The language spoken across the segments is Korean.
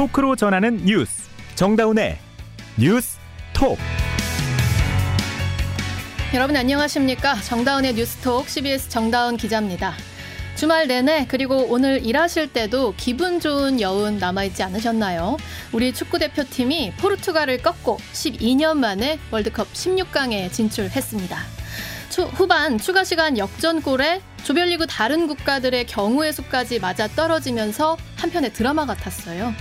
토크로 전하는 뉴스 정다운의 뉴스 톡 여러분 안녕하십니까 정다운의 뉴스톡 CBS 정다운 기자입니다. 주말 내내 그리고 오늘 일하실 때도 기분 좋은 여운 남아있지 않으셨나요? 우리 축구대표팀이 포르투갈을 꺾고 12년 만에 월드컵 16강에 진출했습니다. 추, 후반 추가 시간 역전골에 조별리그 다른 국가들의 경우의 수까지 맞아 떨어지면서 한편의 드라마 같았어요.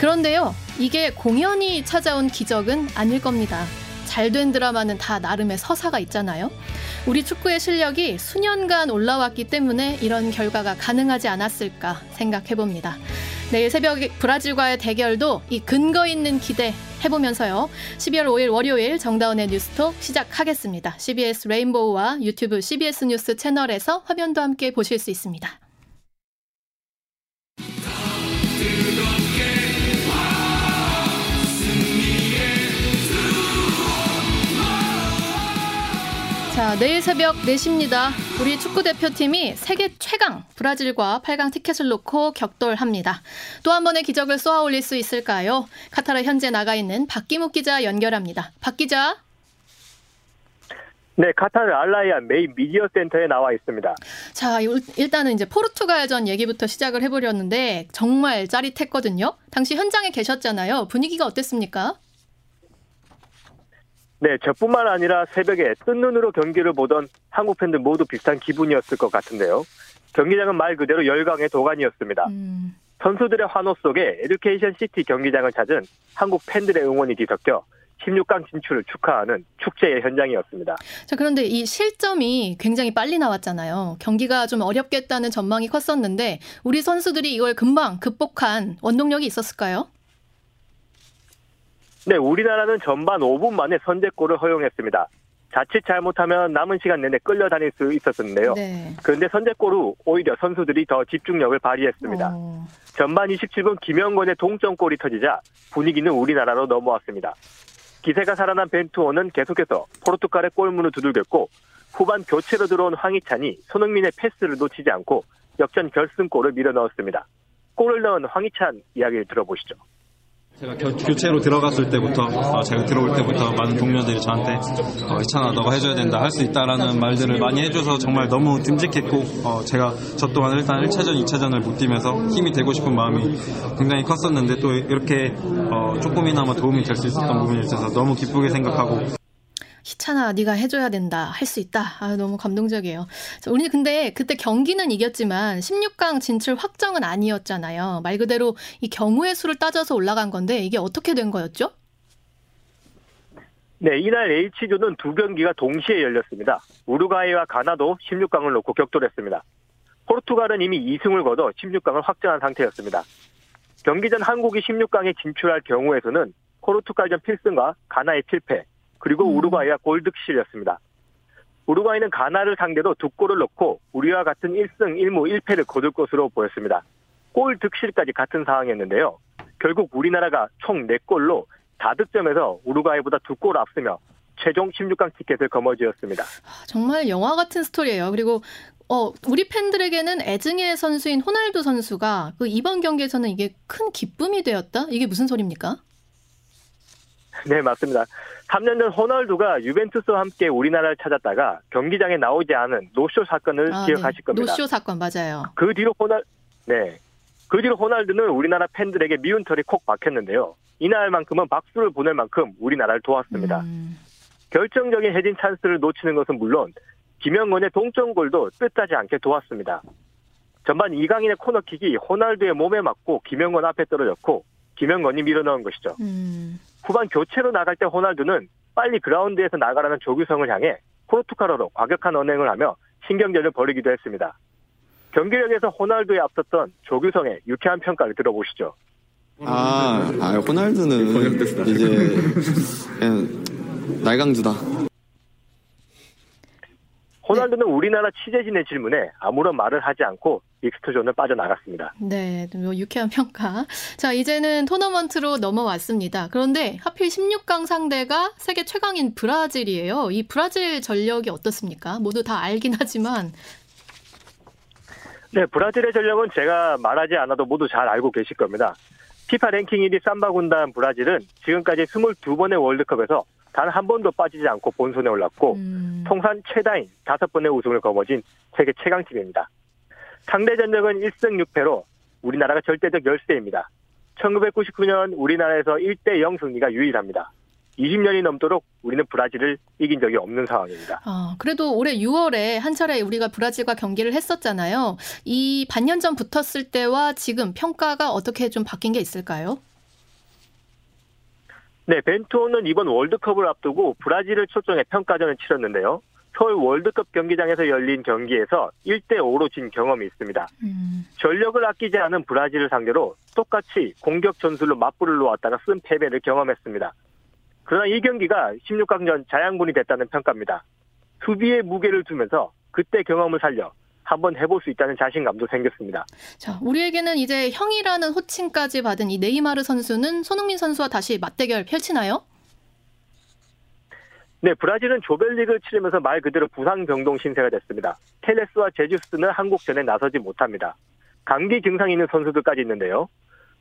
그런데요, 이게 공연이 찾아온 기적은 아닐 겁니다. 잘 된 드라마는 다 나름의 서사가 있잖아요. 우리 축구의 실력이 수년간 올라왔기 때문에 이런 결과가 가능하지 않았을까 생각해 봅니다. 내일 새벽 브라질과의 대결도 이 근거 있는 기대 해보면서요. 12월 5일 월요일 정다운의 뉴스톡 시작하겠습니다. CBS 레인보우와 유튜브 CBS 뉴스 채널에서 화면도 함께 보실 수 있습니다. 자, 내일 새벽 4시입니다. 우리 축구 대표팀이 세계 최강 브라질과 8강 티켓을 놓고 격돌합니다. 또 한 번의 기적을 쏘아 올릴 수 있을까요? 카타르 현재 나가 있는 박기묵 기자 연결합니다. 박 기자. 네, 카타르 알라이얀 메인 미디어 센터에 나와 있습니다. 자, 일단은 이제 포르투갈전 얘기부터 시작을 해보려는데 정말 짜릿했거든요. 당시 현장에 계셨잖아요. 분위기가 어땠습니까? 네, 저뿐만 아니라 새벽에 뜬 눈으로 경기를 보던 한국 팬들 모두 비슷한 기분이었을 것 같은데요. 경기장은 말 그대로 열광의 도가니였습니다. 음. 선수들의 환호 속에 에듀케이션 시티 경기장을 찾은 한국 팬들의 응원이 뒤섞여 16강 진출을 축하하는 축제의 현장이었습니다. 자, 그런데 이 실점이 굉장히 빨리 나왔잖아요. 경기가 좀 어렵겠다는 전망이 컸었는데 우리 선수들이 이걸 금방 극복한 원동력이 있었을까요? 네, 우리나라는 전반 5분 만에 선제골을 허용했습니다. 자칫 잘못하면 남은 시간 내내 끌려다닐 수 있었는데요. 네. 그런데 선제골 후 오히려 선수들이 더 집중력을 발휘했습니다. 어. 전반 27분 김영권의 동점골이 터지자 분위기는 우리나라로 넘어왔습니다. 기세가 살아난 벤투호는 계속해서 포르투갈의 골문을 두들겼고 후반 교체로 들어온 황희찬이 손흥민의 패스를 놓치지 않고 역전 결승골을 밀어 넣었습니다. 골을 넣은 황희찬 이야기를 들어보시죠. 제가 겨, 교체로 들어갔을 때부터 어, 제가 들어올 때부터 많은 동료들이 저한테 어, 이찬아 너가 해줘야 된다 할 수 있다라는 말들을 많이 해줘서 정말 너무 듬직했고 어, 제가 저 또한 일단 1차전 2차전을 못 뛰면서 힘이 되고 싶은 마음이 굉장히 컸었는데 또 이렇게 어, 조금이나마 도움이 될 수 있었던 부분이 있어서 너무 기쁘게 생각하고 희찬아, 네가 해줘야 된다. 할 수 있다. 아, 너무 감동적이에요. 자, 우리는 근데 그때 경기는 이겼지만 16강 진출 확정은 아니었잖아요. 말 그대로 이 경우의 수를 따져서 올라간 건데 이게 어떻게 된 거였죠? 네, 이날 H조는 두 경기가 동시에 열렸습니다. 우루과이와 가나도 16강을 놓고 격돌했습니다. 포르투갈은 이미 2승을 거둬 16강을 확정한 상태였습니다. 경기 전 한국이 16강에 진출할 경우에서는 포르투갈전 필승과 가나의 필패, 그리고 음. 우루과이가 골득실이었습니다. 우루과이는 가나를 상대로 두 골을 넣고 우리와 같은 1승 1무 1패를 거둘 것으로 보였습니다. 골 득실까지 같은 상황이었는데요. 결국 우리나라가 총 4골로 다득점에서 우루과이보다 두골 앞서며 최종 16강 티켓을 거머쥐었습니다. 아, 정말 영화 같은 스토리예요. 그리고 어, 우리 팬들에게는 애증의 선수인 호날두 선수가 그 이번 경기에서는 이게 큰 기쁨이 되었다? 이게 무슨 소리입니까? 네, 맞습니다. 3년 전 호날두가 유벤투스와 함께 우리나라를 찾았다가 경기장에 나오지 않은 노쇼 사건을 아, 기억하실 네. 겁니다. 노쇼 사건 맞아요. 그 뒤로 호날 네. 그 뒤로 호날두는 우리나라 팬들에게 미운 털이 콕 박혔는데요. 이날만큼은 박수를 보낼 만큼 우리나라를 도왔습니다. 음. 결정적인 해진 찬스를 놓치는 것은 물론 김영건의 동점골도 뜻하지 않게 도왔습니다. 전반 이강인의 코너킥이 호날두의 몸에 맞고 김영건 앞에 떨어졌고 김영건이 밀어넣은 것이죠. 음. 후반 교체로 나갈 때 호날두는 빨리 그라운드에서 나가라는 조규성을 향해 포르투갈어로 과격한 언행을 하며 신경전을 벌이기도 했습니다. 경기력에서 호날두에 앞섰던 조규성의 유쾌한 평가를 들어보시죠. 아, 아 호날두는 이제 그냥 날강두다. 호날두는 우리나라 취재진의 질문에 아무런 말을 하지 않고 믹스트존을 빠져나갔습니다. 네, 뭐 유쾌한 평가. 자, 이제는 토너먼트로 넘어왔습니다. 그런데 하필 16강 상대가 세계 최강인 브라질이에요. 이 브라질 전력이 어떻습니까? 모두 다 알긴 하지만. 네, 브라질의 전력은 제가 말하지 않아도 모두 잘 알고 계실 겁니다. 피파 랭킹 1위 삼바 군단 브라질은 지금까지 22번의 월드컵에서 단 한 번도 빠지지 않고 본선에 올랐고 음. 통산 최다인 5번의 우승을 거머쥔 세계 최강팀입니다. 상대 전적은 1승 6패로 우리나라가 절대적 열세입니다. 1999년 우리나라에서 1대 0 승리가 유일합니다. 20년이 넘도록 우리는 브라질을 이긴 적이 없는 상황입니다. 아, 그래도 올해 6월에 한 차례 우리가 브라질과 경기를 했었잖아요. 이 반년 전 붙었을 때와 지금 평가가 어떻게 좀 바뀐 게 있을까요? 네, 벤투호는 이번 월드컵을 앞두고 브라질을 초청해 평가전을 치렀는데요. 서울 월드컵 경기장에서 열린 경기에서 1대5로 진 경험이 있습니다. 음. 전력을 아끼지 않은 브라질을 상대로 똑같이 공격 전술로 맞불을 놓았다가 쓴 패배를 경험했습니다. 그러나 이 경기가 16강전 자양분이 됐다는 평가입니다. 수비에 무게를 두면서 그때 경험을 살려 한번 해볼 수 있다는 자신감도 생겼습니다. 자, 우리에게는 이제 형이라는 호칭까지 받은 이 네이마르 선수는 손흥민 선수와 다시 맞대결 펼치나요? 네, 브라질은 조별리그를 치르면서 말 그대로 부상 병동 신세가 됐습니다. 텔레스와 제주스는 한국전에 나서지 못합니다. 감기 증상이 있는 선수들까지 있는데요.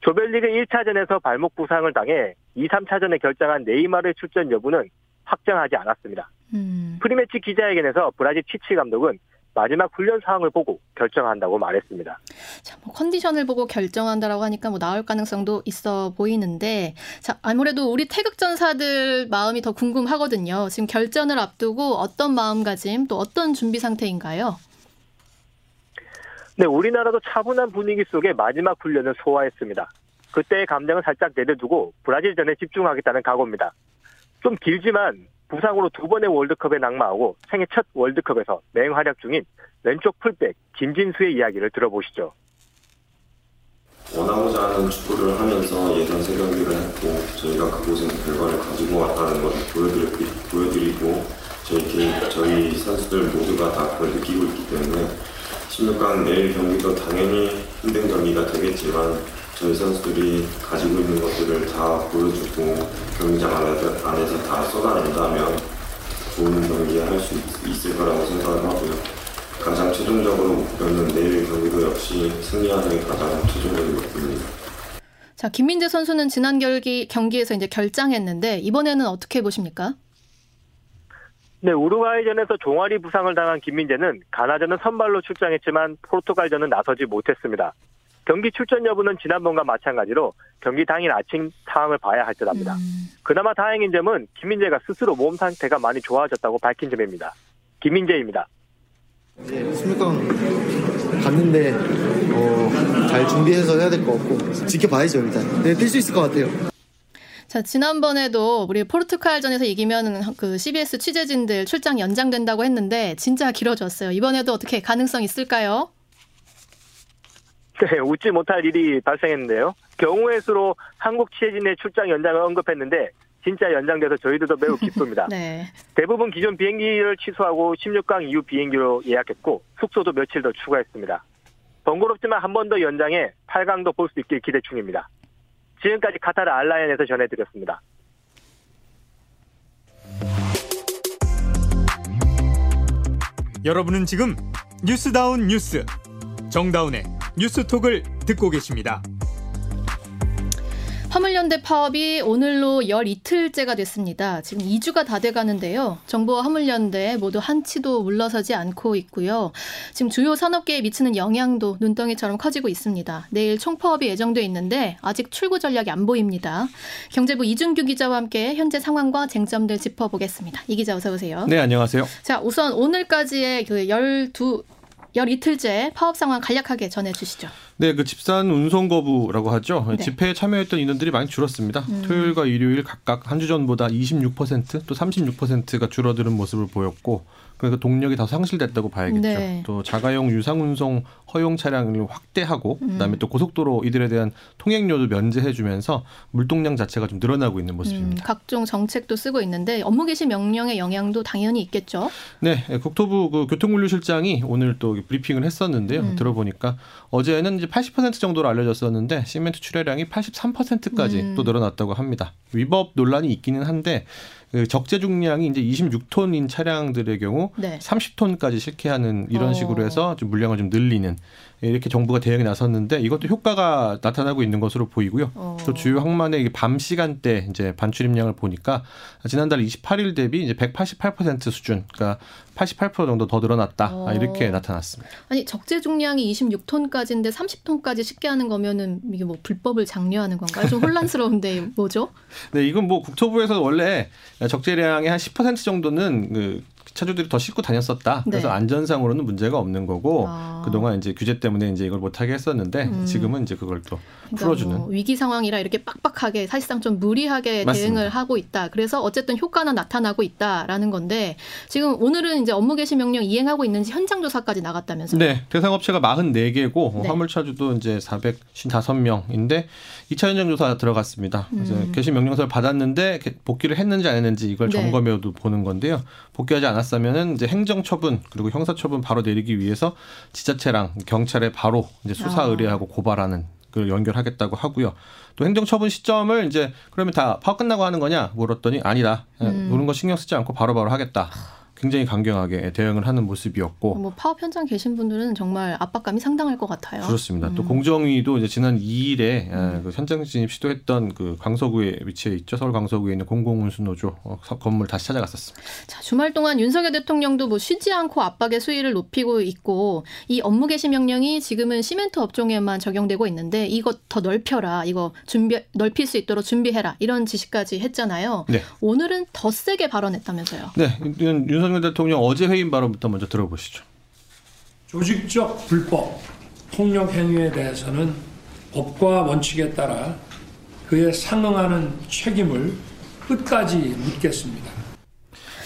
조별리그 1차전에서 발목 부상을 당해 2, 3차전에 결장한 네이마르의 출전 여부는 확정하지 않았습니다. 음. pre-match 기자회견에서 브라질 치치 감독은 마지막 훈련 상황을 보고 결정한다고 말했습니다. 자, 뭐 컨디션을 보고 결정한다라고 하니까 뭐 나올 가능성도 있어 보이는데, 자 아무래도 우리 태극전사들 마음이 더 궁금하거든요. 지금 결전을 앞두고 어떤 마음가짐 또 어떤 준비 상태인가요? 네, 우리나라도 차분한 분위기 속에 마지막 훈련을 소화했습니다. 그때의 감정을 살짝 내려두고 브라질전에 집중하겠다는 각오입니다. 좀 길지만 부상으로 두 번의 월드컵에 낙마하고 생애 첫 월드컵에서 맹활약 중인 왼쪽 풀백 김진수의 이야기를 들어보시죠. 원하고자 하는 축구를 하면서 예선 세 경기를 했고 저희가 그곳에 결과를 가지고 왔다는 보여드리, 보여드리고 저희 개인, 저희 선수들 모두가 다 그걸 느끼고 있기 때문에 16강 내일 경기도 당연히 힘든 경기가 되겠지만 저희 선수들이 가지고 있는 것들을 다 보여주고 경기장 안에서, 안에서 다 쏟아낸다면 좋은 경기 할 수 있을 거라고 생각을 하고요. 가장 최종적으로 목표는 내일 경기도 역시 승리하는 게 가장 최종적인 목표입니다. 자, 김민재 선수는 지난 경기, 경기에서 이제 결장했는데 이번에는 어떻게 보십니까? 네, 우루과이전에서 종아리 부상을 당한 김민재는 가나전은 선발로 출장했지만 포르투갈전은 나서지 못했습니다. 경기 출전 여부는 지난번과 마찬가지로 경기 당일 아침 상황을 봐야 할 듯합니다. 음. 그나마 다행인 점은 김민재가 스스로 몸 상태가 많이 좋아졌다고 밝힌 점입니다. 김민재입니다. 네, 16강 갔는데 어, 잘 준비해서 해야 될 것 같고 지켜봐야죠 일단. 네, 뛸 수 있을 것 같아요. 자, 지난번에도 우리 포르투갈전에서 이기면 그 CBS 취재진들 출장 연장된다고 했는데 진짜 길어졌어요. 이번에도 어떻게 가능성 있을까요? 네, 웃지 못할 일이 발생했는데요. 경우의 수로 한국 취재진의 출장 연장을 언급했는데 진짜 연장돼서 저희들도 매우 기쁩니다. 네. 대부분 기존 비행기를 취소하고 16강 이후 비행기로 예약했고 숙소도 며칠 더 추가했습니다. 번거롭지만 한 번 더 연장해 8강도 볼 수 있길 기대 중입니다. 지금까지 카타르 알라인에서 전해드렸습니다. 여러분은 지금 뉴스다운 뉴스 정다운의 뉴스톡을 듣고 계십니다. 화물연대 파업이 오늘로 열 이틀째가 됐습니다. 지금 2주가 다 돼가는데요. 정부와 화물연대 모두 한치도 물러서지 않고 있고요. 지금 주요 산업계에 미치는 영향도 눈덩이처럼 커지고 있습니다. 내일 총파업이 예정돼 있는데 아직 출구 전략이 안 보입니다. 경제부 이준규 기자와 함께 현재 상황과 쟁점들 짚어보겠습니다. 이 기자 어서 오세요. 네, 안녕하세요. 자, 우선 오늘까지의 그 열두 열 이틀째 파업 상황 간략하게 전해 주시죠. 네, 그 집산 운송 거부라고 하죠. 네. 집회에 참여했던 인원들이 많이 줄었습니다. 음. 토요일과 일요일 각각 한 주 전보다 26%또 36%가 줄어드는 모습을 보였고 그래서 동력이 더 상실됐다고 봐야겠죠. 네. 또 자가용 유상 운송 허용 차량을 확대하고 음. 그다음에 또 고속도로 이들에 대한 통행료도 면제해주면서 물동량 자체가 좀 늘어나고 있는 모습입니다. 음, 각종 정책도 쓰고 있는데 업무 개시 명령의 영향도 당연히 있겠죠. 네, 국토부 그 교통물류실장이 오늘 또 브리핑을 했었는데요. 음. 들어보니까 어제는 이제 80% 정도로 알려졌었는데 시멘트 출하량이 83%까지 음. 또 늘어났다고 합니다. 위법 논란이 있기는 한데 그 적재 중량이 이제 26톤인 차량들의 경우 네. 30톤까지 실게하는 이런 어. 식으로 해서 좀 물량을 좀 늘리는 이렇게 정부가 대응에 나섰는데 이것도 효과가 나타나고 있는 것으로 보이고요. 어. 또 주요 항만의 밤 시간대 이제 반출입량을 보니까 지난달 28일 대비 이제 188% 수준, 그러니까 88% 정도 더 늘어났다 어. 이렇게 나타났습니다. 아니 적재 중량이 26톤까지인데 30톤까지 쉽게 하는 거면은 이게 뭐 불법을 장려하는 건가요? 좀 혼란스러운데 뭐죠? 네, 이건 뭐 국토부에서 원래 적재량의 한 10% 정도는 그 차주들이 더 싣고 다녔었다. 그래서 네. 안전상으로는 문제가 없는 거고 아. 그동안 이제 규제 때문에 이제 이걸 못하게 했었는데 음. 지금은 이제 그걸 또 그러니까 풀어주는 뭐 위기 상황이라 이렇게 빡빡하게 사실상 좀 무리하게 맞습니다. 대응을 하고 있다. 그래서 어쨌든 효과는 나타나고 있다라는 건데 지금 오늘은 이제 업무 개시 명령 이행하고 있는지 현장 조사까지 나갔다면서요? 네, 대상 업체가 44개고 네. 화물 차주도 이제 455명인데 2차 현장 조사 들어갔습니다. 그래서 음. 개시 명령서를 받았는데 복귀를 했는지 안 했는지 이걸 네. 점검해도 보는 건데요. 복귀하지 않았 다면은 이제 행정 처분 그리고 형사 처분 바로 내리기 위해서 지자체랑 경찰에 바로 이제 수사 아. 의뢰하고 고발하는 그 연결하겠다고 하고요. 또 행정처분 시점을 이제 그러면 다 파업 끝나고 하는 거냐 물었더니 아니다. 음. 그런 거 신경 쓰지 않고 바로바로 바로 하겠다. 굉장히 강경하게 대응을 하는 모습이었고 뭐 파업 현장 계신 분들은 정말 압박감이 상당할 것 같아요. 그렇습니다. 음. 또 공정위도 이제 지난 2일에 음. 그 현장 진입 시도했던 그 강서구에 위치해 있죠. 서울 강서구에 있는 공공운수노조 어, 건물 다시 찾아갔었습니다. 자 주말 동안 윤석열 대통령도 뭐 쉬지 않고 압박의 수위를 높이고 있고 이 업무 개시 명령이 지금은 시멘트 업종에만 적용되고 있는데 이것 더 넓혀라 이거 준비 넓힐 수 있도록 준비해라 이런 지시까지 했잖아요. 네. 오늘은 더 세게 발언했다면서요. 네, 윤석 윤석열 대통령 어제 회의 발언부터 먼저 들어보시죠. 조직적 불법 폭력 행위에 대해서는 법과 원칙에 따라 그에 상응하는 책임을 끝까지 묻겠습니다.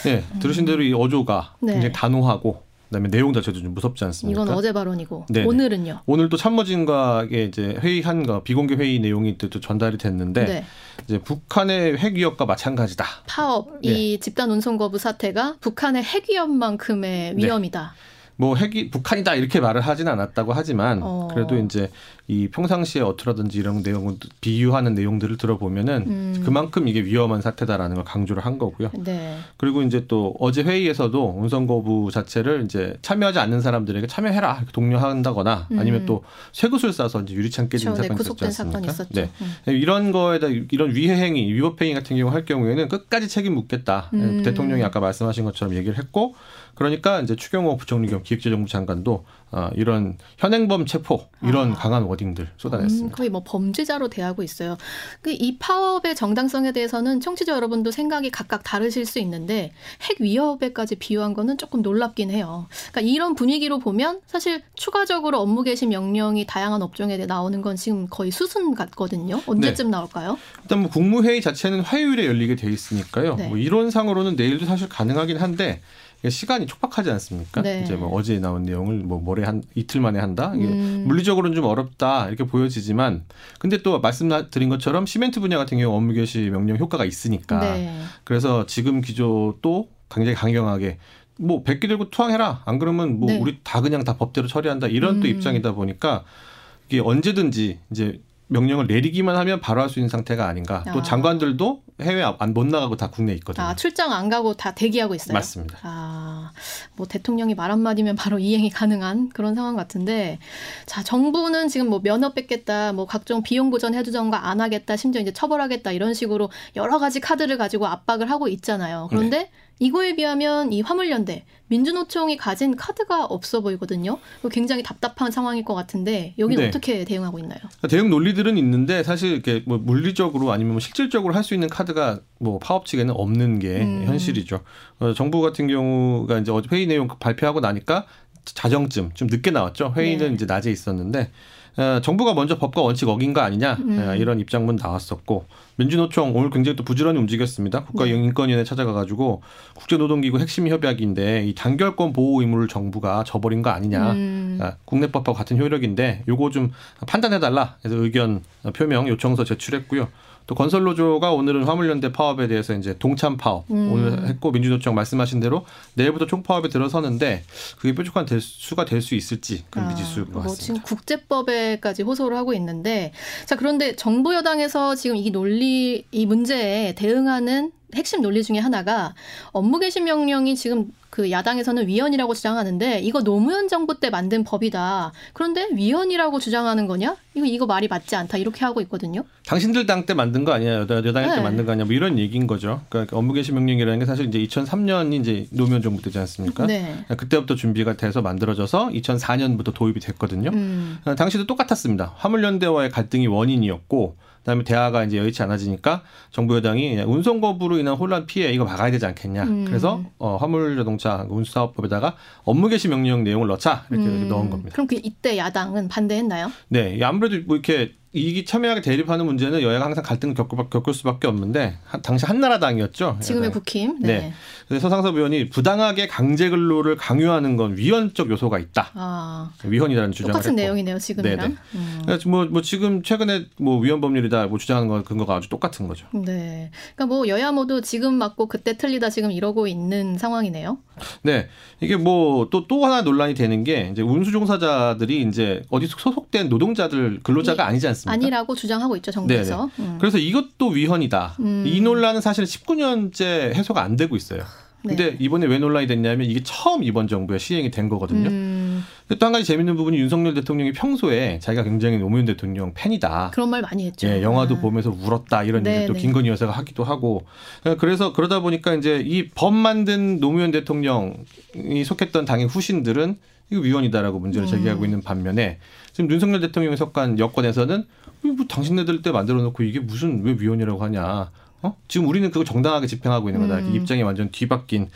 네, 들으신 대로 이 어조가 네. 굉장히 단호하고 그다음에 내용 자체도 좀 무섭지 않습니까? 이건 어제 발언이고 네네. 오늘은요. 오늘 또 참모진과의 이제 회의한 거 비공개 회의 내용이 또 전달이 됐는데 네. 이제 북한의 핵 위협과 마찬가지다. 파업 네. 이 집단 운송 거부 사태가 북한의 핵 위협만큼의 네. 위험이다. 뭐 핵이 북한이다 이렇게 말을 하진 않았다고 하지만 어. 그래도 이제 이 평상시에 어투라든지 이런 내용을 비유하는 내용들을 들어보면은 음. 그만큼 이게 위험한 사태다라는 걸 강조를 한 거고요. 네. 그리고 이제 또 어제 회의에서도 운송 거부 자체를 이제 참여하지 않는 사람들에게 참여해라 이렇게 독려한다거나 음. 아니면 또 쇠구슬 싸서 이제 유리창 깨지는 그렇죠. 사건이 있었지 않습니까? 네. 음. 이런 거에다 이런 위해 행위, 위법 행위 같은 경우 할 경우에는 끝까지 책임 묻겠다. 음. 대통령이 아까 말씀하신 것처럼 얘기를 했고 그러니까 이제 추경호 부총리 겸 기획재정부 장관도 어, 이런 현행범 체포 이런 아. 강한 워딩들 쏟아냈습니다. 음, 거의 뭐 범죄자로 대하고 있어요. 그 이 파업의 정당성에 대해서는 청취자 여러분도 생각이 각각 다르실 수 있는데 핵 위협에까지 비유한 거는 조금 놀랍긴 해요. 그러니까 이런 분위기로 보면 사실 추가적으로 업무 개시 명령이 다양한 업종에 나오는 건 지금 거의 수순 같거든요. 언제쯤 네. 나올까요? 일단 뭐 국무회의 자체는 화요일에 열리게 돼 있으니까요. 네. 뭐 이론상으로는 내일도 사실 가능하긴 한데 시간이 촉박하지 않습니까? 네. 이제 뭐 어제 나온 내용을 뭐 모레 한 이틀 만에 한다. 이게 음. 물리적으로는 좀 어렵다 이렇게 보여지지만 근데 또 말씀드린 것처럼 시멘트 분야 같은 경우 업무 개시 명령 효과가 있으니까 네. 그래서 지금 기조도 굉장히 강경하게 뭐 백기 들고 투항해라 안 그러면 뭐 네. 우리 다 그냥 다 법대로 처리한다 이런 음. 또 입장이다 보니까 이게 언제든지 이제 명령을 내리기만 하면 바로 할 수 있는 상태가 아닌가. 아. 또 장관들도 해외 안 못 나가고 다 국내에 있거든요. 아, 출장 안 가고 다 대기하고 있어요. 맞습니다. 아, 뭐 대통령이 말 한마디면 바로 이행이 가능한 그런 상황 같은데 자, 정부는 지금 뭐 면허 뺏겠다, 뭐 각종 비용 보전 해주정가 안 하겠다, 심지어 이제 처벌하겠다 이런 식으로 여러 가지 카드를 가지고 압박을 하고 있잖아요. 그런데 네. 이거에 비하면 이 화물연대 민주노총이 가진 카드가 없어 보이거든요. 굉장히 답답한 상황일 것 같은데 여기는 네. 어떻게 대응하고 있나요? 그러니까 대응 논리들은 있는데 사실 이렇게 뭐 물리적으로 아니면 뭐 실질적으로 할 수 있는 카드가 뭐 파업 측에는 없는 게 음. 현실이죠. 어, 정부 같은 경우가 이제 어제 회의 내용 발표하고 나니까 자정쯤 좀 늦게 나왔죠. 회의는 네. 이제 낮에 있었는데 어, 정부가 먼저 법과 원칙 어긴 거 아니냐 음. 어, 이런 입장문 나왔었고 민주노총 오늘 굉장히 또 부지런히 움직였습니다. 국가인권위원회 네. 찾아가가지고 국제노동기구 핵심 협약인데 이 단결권 보호 의무를 정부가 저버린 거 아니냐. 음. 아, 국내법과 같은 효력인데 요거 좀 판단해달라. 해서 의견 표명 요청서 제출했고요. 또 건설노조가 오늘은 화물연대 파업에 대해서 이제 동참 파업 음. 오늘 했고 민주노총 말씀하신 대로 내일부터 총파업에 들어서는데 그게 뾰족한 수가 될 수 있을지 그런 아, 미지수인 것뭐 같습니다. 뭐 지금 국제법에까지 호소를 하고 있는데 자 그런데 정부 여당에서 지금 이 논리 이 문제에 대응하는 핵심 논리 중에 하나가 업무 개시 명령이 지금 그 야당에서는 위헌이라고 주장하는데 이거 노무현 정부 때 만든 법이다. 그런데 위헌이라고 주장하는 거냐? 이거 이거 말이 맞지 않다. 이렇게 하고 있거든요. 당신들 당 때 만든 거 아니야? 여당, 여당 네. 때 만든 거 아니야? 뭐 이런 얘기인 거죠. 그러니까 업무 개시 명령이라는 게 사실 이제 2003년이 이제 노무현 정부 때지 않습니까? 네. 그때부터 준비가 돼서 만들어져서 2004년부터 도입이 됐거든요. 음. 당시도 똑같았습니다. 화물연대와의 갈등이 원인이었고 그다음에 대화가 이제 여의치 않아지니까 정부 여당이 운송 거부로 인한 혼란 피해 이거 막아야 되지 않겠냐. 음. 그래서 어, 화물 자동차 운수사업법에다가 업무 개시 명령 내용을 넣자 이렇게 음. 넣은 겁니다. 그럼 그 이때 야당은 반대했나요? 네, 아무래도 뭐 이렇게 이기 첨예하게 대립하는 문제는 여야가 항상 갈등을 겪을, 겪을 수밖에 없는데 당시 한나라당이었죠. 지금의 국힘. 네. 네. 그래서 서상섭 의원이 부당하게 강제 근로를 강요하는 건 위헌적 요소가 있다. 아. 위헌이라는 주장을 똑같은 했고. 내용이네요, 지금이랑. 음. 그래서 뭐, 뭐 지금 최근에 뭐 위헌 법률이다 뭐 주장하는 거 근거가 아주 똑같은 거죠. 네. 그러니까 뭐 여야 모두 지금 맞고 그때 틀리다 지금 이러고 있는 상황이네요. 네. 이게 뭐 또또 또 하나 논란이 되는 게 이제 운수 종사자들이 이제 어디 소속된 노동자들 근로자가 아니지 않습니까? 않습니까? 아니라고 주장하고 있죠 정부에서. 음. 그래서 이것도 위헌이다. 음. 이 논란은 사실 19년째 해소가 안 되고 있어요. 근데 네. 이번에 왜 논란이 됐냐면 이게 처음 이번 정부에 시행이 된 거거든요. 음. 또 한 가지 재밌는 부분이 윤석열 대통령이 평소에 자기가 굉장히 노무현 대통령 팬이다. 그런 말 많이 했죠. 예, 영화도 아. 보면서 울었다 이런 네, 얘기 또 네. 김건희 여사가 하기도 하고. 그래서 그러다 보니까 이제 이 법 만든 노무현 대통령이 속했던 당의 후신들은 이거 위헌이다라고 문제를 제기하고 음. 있는 반면에 지금 윤석열 대통령이 속한 여권에서는 뭐 당신네들 때 만들어 놓고 이게 무슨 왜 위헌이라고 하냐. 어? 지금 우리는 그거 정당하게 집행하고 있는 거다. 음. 입장이 완전 뒤바뀐.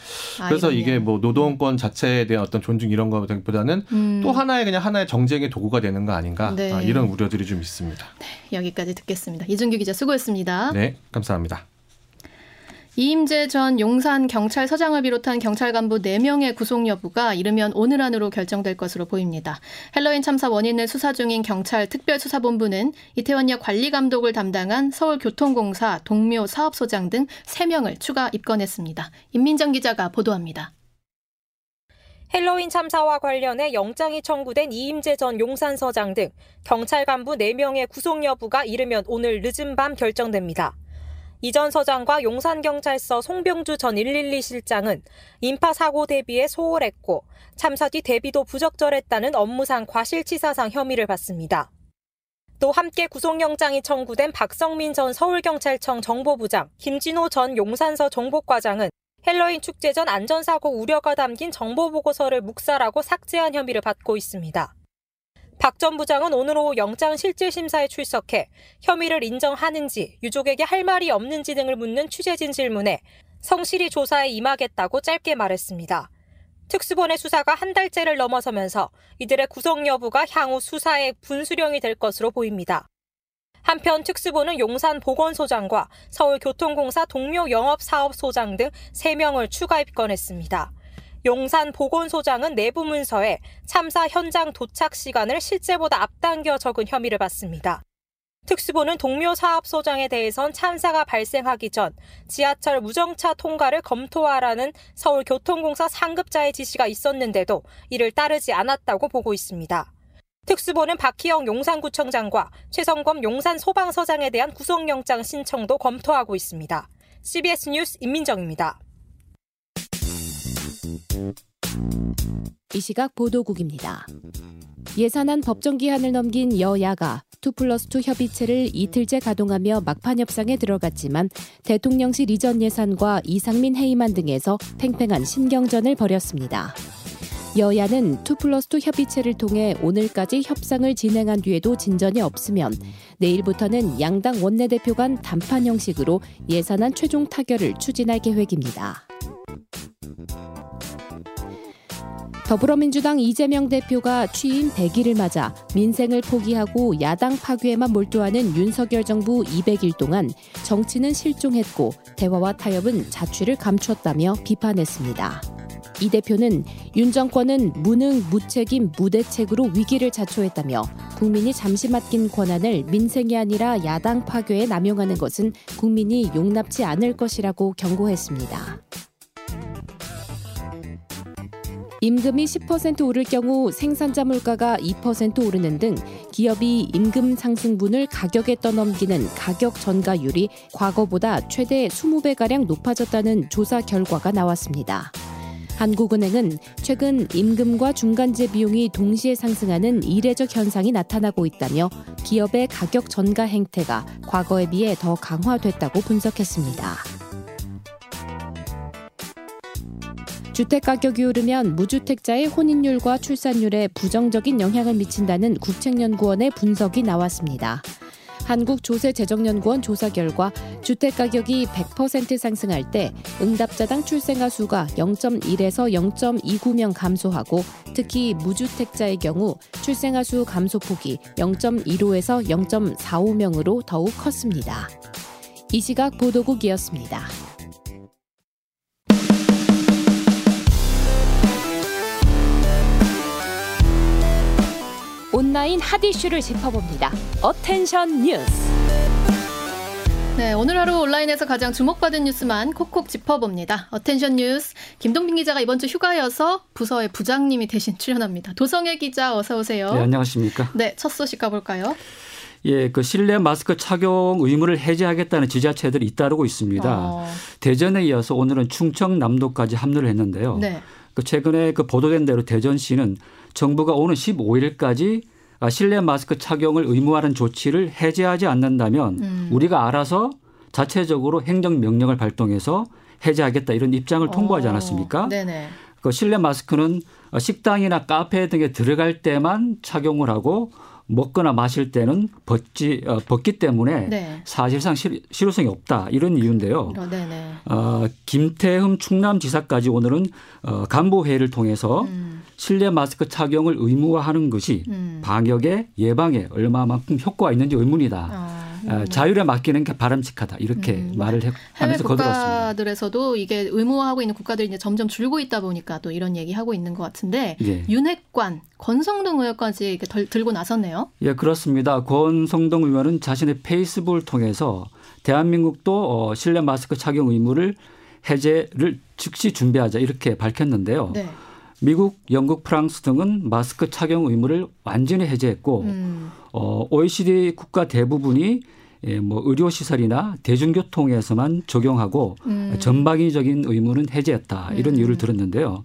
그래서 아, 이게 뭐 노동권 자체에 대한 어떤 존중 이런 거보다는 음. 또 하나의 그냥 하나의 정쟁의 도구가 되는 거 아닌가. 네. 아, 이런 우려들이 좀 있습니다. 네, 여기까지 듣겠습니다. 이준규 기자 수고했습니다. 네, 감사합니다. 이임재 전 용산 경찰서장을 비롯한 경찰 간부 4명의 구속 여부가 이르면 오늘 안으로 결정될 것으로 보입니다. 핼러윈 참사 원인을 수사 중인 경찰 특별수사본부는 이태원역 관리 감독을 담당한 서울교통공사 동묘 사업소장 등 3명을 추가 입건했습니다. 임민정 기자가 보도합니다. 핼러윈 참사와 관련해 영장이 청구된 이임재 전 용산서장 등 경찰 간부 4명의 구속 여부가 이르면 오늘 늦은 밤 결정됩니다. 이전 서장과 용산경찰서 송병주 전 112 실장은 인파 사고 대비에 소홀했고 참사 뒤 대비도 부적절했다는 업무상 과실치사상 혐의를 받습니다. 또 함께 구속영장이 청구된 박성민 전 서울경찰청 정보부장, 김진호 전 용산서 정보과장은 헬로윈 축제 전 안전사고 우려가 담긴 정보보고서를 묵살하고 삭제한 혐의를 받고 있습니다. 박 전 부장은 오늘 오후 영장 실질 심사에 출석해 혐의를 인정하는지 유족에게 할 말이 없는지 등을 묻는 취재진 질문에 성실히 조사에 임하겠다고 짧게 말했습니다. 특수본의 수사가 한 달째를 넘어서면서 이들의 구속 여부가 향후 수사의 분수령이 될 것으로 보입니다. 한편 특수본은 용산 보건소장과 서울교통공사 동료 영업사업소장 등 3명을 추가 입건했습니다. 용산 보건소장은 내부 문서에 참사 현장 도착 시간을 실제보다 앞당겨 적은 혐의를 받습니다. 특수부는 동묘 사업소장에 대해선 참사가 발생하기 전 지하철 무정차 통과를 검토하라는 서울교통공사 상급자의 지시가 있었는데도 이를 따르지 않았다고 보고 있습니다. 특수부는 박희영 용산구청장과 최성검 용산소방서장에 대한 구속영장 신청도 검토하고 있습니다. CBS 뉴스 임민정입니다. 이 시각 보도국입니다. 예산안 법정 기한을 넘긴 여야가 2 플러스 2 협의체를 이틀째 가동하며 막판 협상에 들어갔지만 대통령실 이전 예산과 이상민 회의만 등에서 팽팽한 신경전을 벌였습니다. 여야는 2 플러스 2 협의체를 통해 오늘까지 협상을 진행한 뒤에도 진전이 없으면 내일부터는 양당 원내대표 간 단판 형식으로 예산안 최종 타결을 추진할 계획입니다. 더불어민주당 이재명 대표가 취임 100일을 맞아 민생을 포기하고 야당 파괴에만 몰두하는 윤석열 정부 200일 동안 정치는 실종했고 대화와 타협은 자취를 감췄다며 비판했습니다. 이 대표는 윤 정권은 무능, 무책임, 무대책으로 위기를 자초했다며 국민이 잠시 맡긴 권한을 민생이 아니라 야당 파괴에 남용하는 것은 국민이 용납치 않을 것이라고 경고했습니다. 임금이 10% 오를 경우 생산자 물가가 2% 오르는 등 기업이 임금 상승분을 가격에 떠넘기는 가격 전가율이 과거보다 최대 20배가량 높아졌다는 조사 결과가 나왔습니다. 한국은행은 최근 임금과 중간재 비용이 동시에 상승하는 이례적 현상이 나타나고 있다며 기업의 가격 전가 행태가 과거에 비해 더 강화됐다고 분석했습니다. 주택 가격이 오르면 무주택자의 혼인율과 출산율에 부정적인 영향을 미친다는 국책연구원의 분석이 나왔습니다. 한국조세재정연구원 조사 결과 주택 가격이 100% 상승할 때 응답자당 출생아 수가 0.1에서 0.29명 감소하고 특히 무주택자의 경우 출생아 수 감소폭이 0.15에서 0.45명으로 더욱 컸습니다. 이 시각 보도국이었습니다. 온라인 핫 이슈를 짚어봅니다. 어텐션 뉴스. 네, 오늘 하루 온라인에서 가장 주목받은 뉴스만 콕콕 짚어봅니다. 어텐션 뉴스 김동빈 기자가 이번 주 휴가여서 부서의 부장님이 대신 출연합니다. 도성해 기자 어서 오세요. 네, 안녕하십니까? 네, 첫 소식 가볼까요? 예, 그 실내 마스크 착용 의무를 해제하겠다는 지자체들이 잇따르고 있습니다. 어. 대전에 이어서 오늘은 충청남도까지 합류를 했는데요. 네. 그 최근에 그 보도된 대로 대전시는 정부가 오는 15일까지 실내 마스크 착용을 의무화하는 조치를 해제하지 않는다면 음. 우리가 알아서 자체적으로 행정 명령을 발동해서 해제하겠다 이런 입장을 통보하지 않았습니까? 네네. 그 실내 마스크는 식당이나 카페 등에 들어갈 때만 착용을 하고 먹거나 마실 때는 벗지 어, 벗기 때문에 네. 사실상 실, 실효성이 없다 이런 이유인데요. 어, 어, 김태흠 충남지사까지 오늘은 어, 간부 회의를 통해서 음. 실내 마스크 착용을 의무화하는 것이 음. 방역에 예방에 얼마만큼 효과가 있는지 의문이다. 아. 음. 자율에 맡기는 게 바람직하다 이렇게 음. 말을 해, 하면서 거들었습니다. 국가들에서도 이게 의무화하고 있는 국가들이 이제 점점 줄고 있다 보니까 또 이런 얘기 하고 있는 것 같은데 예. 윤핵관 권성동 의원까지 이렇게 덜, 들고 나섰네요. 예 그렇습니다. 권성동 의원은 자신의 페이스북을 통해서 대한민국도 어, 실내 마스크 착용 의무를 해제를 즉시 준비하자 이렇게 밝혔는데요. 네. 미국, 영국, 프랑스 등은 마스크 착용 의무를 완전히 해제했고 음. 어, OECD 국가 대부분이 예, 뭐 의료 시설이나 대중교통에서만 적용하고 음. 전방위적인 의무는 해제했다 이런 음. 이유를 들었는데요.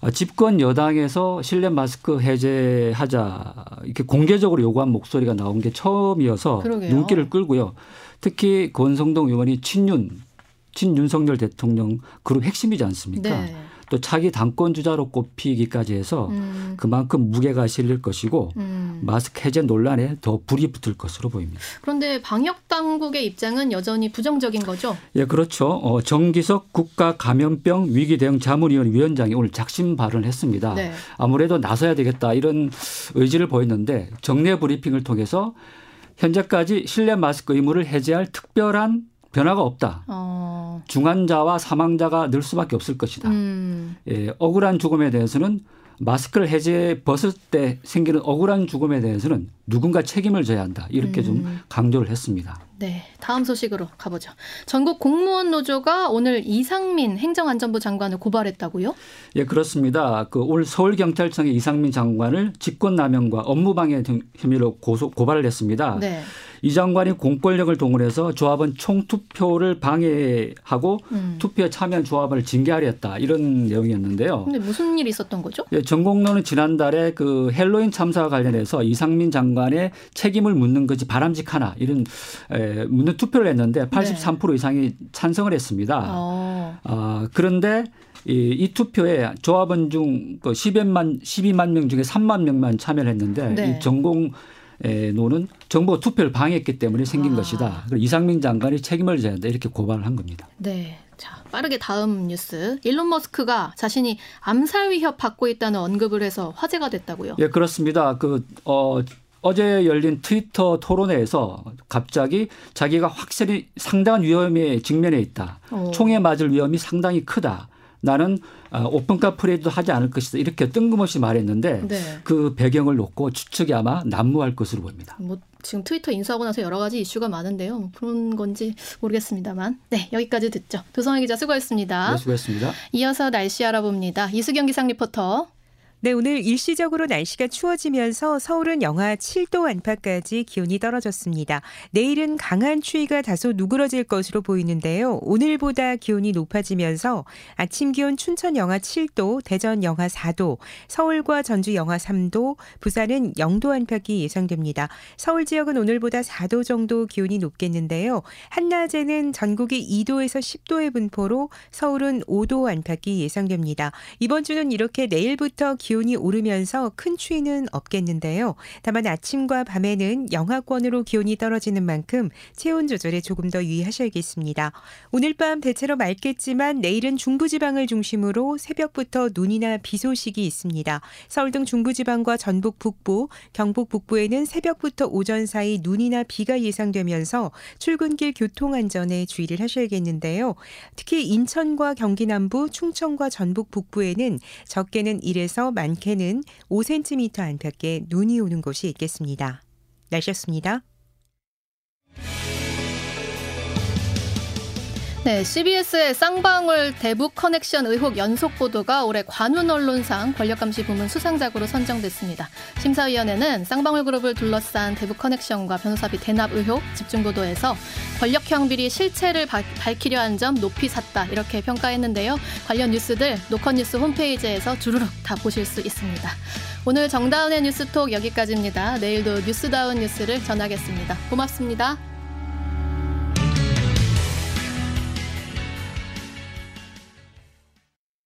아, 집권 여당에서 실내 마스크 해제하자 이렇게 공개적으로 요구한 목소리가 나온 게 처음이어서 그러게요. 눈길을 끌고요. 특히 권성동 의원이 친윤 친윤석열 대통령 그룹 핵심이지 않습니까? 네. 또 차기 당권 주자로 꼽히기까지 해서 음. 그만큼 무게가 실릴 것이고 음. 마스크 해제 논란에 더 불이 붙을 것으로 보입니다. 그런데 방역 당국의 입장은 여전히 부정적인 거죠? 예, 그렇죠. 어, 정기석 국가 감염병 위기 대응 자문위원 위원장이 오늘 작심 발언을 했습니다. 네. 아무래도 나서야 되겠다 이런 의지를 보였는데 정례 브리핑을 통해서 현재까지 실내 마스크 의무를 해제할 특별한 변화가 없다. 어. 중환자와 사망자가 늘 수밖에 없을 것이다. 음. 예, 억울한 죽음에 대해서는 마스크를 해제 벗을 때 생기는 억울한 죽음에 대해서는 누군가 책임을 져야 한다. 이렇게 음. 좀 강조를 했습니다. 네. 다음 소식으로 가보죠. 전국 공무원 노조가 오늘 이상민 행정안전부 장관을 고발했다고요? 예, 그렇습니다. 그 올 서울경찰청의 이상민 장관을 직권남용과 업무방해 등 혐의로 고소, 고발을 했습니다. 네. 이 장관이 공권력을 동원해서 조합원 총투표를 방해하고 음. 투표에 참여한 조합원을 징계하려 했다. 이런 내용이었는데요. 근데 무슨 일이 있었던 거죠? 예, 전공론은 지난달에 그 헬로윈 참사와 관련해서 이상민 장관의 책임을 묻는 것이 바람직하나 이런 에, 묻는 투표를 했는데 83% 네. 이상이 찬성을 했습니다. 어. 어, 그런데 이, 이 투표에 조합원 중 12만, 그 12만 명 중에 3만 명만 참여를 했는데 네. 이 전공 노는 정부가 투표를 방해했기 때문에 생긴 아. 것이다. 그리고 이상민 장관이 책임을 져야 한다. 이렇게 고발을 한 겁니다. 네. 자, 빠르게 다음 뉴스. 일론 머스크가 자신이 암살 위협 받고 있다는 언급을 해서 화제가 됐다고요. 예, 그렇습니다. 그, 어, 어제 열린 트위터 토론회에서 갑자기 자기가 확실히 상당한 위험에 직면해 있다. 오. 총에 맞을 위험이 상당히 크다. 나는 아, 오픈카 퍼레이드도 하지 않을 것이다. 이렇게 뜬금없이 말했는데 네. 그 배경을 놓고 추측이 아마 난무할 것으로 보입니다. 뭐 지금 트위터 인수하고 나서 여러 가지 이슈가 많은데요. 뭐 그런 건지 모르겠습니다만. 네, 여기까지 듣죠. 도성해 기자 수고했습니다. 네, 수고했습니다. 이어서 날씨 알아봅니다. 이수경 기상 리포터. 네, 오늘 일시적으로 날씨가 추워지면서 서울은 영하 7도 안팎까지 기온이 떨어졌습니다. 내일은 강한 추위가 다소 누그러질 것으로 보이는데요. 오늘보다 기온이 높아지면서 아침 기온 춘천 영하 7도, 대전 영하 4도, 서울과 전주 영하 3도, 부산은 0도 안팎이 예상됩니다. 서울 지역은 오늘보다 4도 정도 기온이 높겠는데요. 한낮에는 전국이 2도에서 10도의 분포로 서울은 5도 안팎이 예상됩니다. 이번 주는 이렇게 내일부터 기온 이 오르면서 큰 추위는 없겠는데요. 다만 아침과 밤에는 영하권으로 기온이 떨어지는 만큼 체온 조절에 조금 더 유의하셔야겠습니다. 오늘 밤 대체로 맑겠지만 내일은 중부지방을 중심으로 새벽부터 눈이나 비 소식이 있습니다. 서울 등 중부지방과 전북 북부, 경북 북부에는 새벽부터 오전 사이 눈이나 비가 예상되면서 출근길 교통 안전에 주의를 하셔야겠는데요. 특히 인천과 경기 남부, 충청과 전북 북부에는 적게는 1에서 많게는 5cm 안팎의 눈이 오는 곳이 있겠습니다. 날씨였습니다. 네, CBS의 쌍방울 대북 커넥션 의혹 연속 보도가 올해 관훈 언론상 권력감시 부문 수상작으로 선정됐습니다. 심사위원회는 쌍방울 그룹을 둘러싼 대북 커넥션과 변호사비 대납 의혹 집중 보도에서 권력형 비리 실체를 밝히려 한 점 높이 샀다 이렇게 평가했는데요. 관련 뉴스들 노컷뉴스 홈페이지에서 주르륵 다 보실 수 있습니다. 오늘 정다운의 뉴스톡 여기까지입니다. 내일도 뉴스다운 뉴스를 전하겠습니다. 고맙습니다.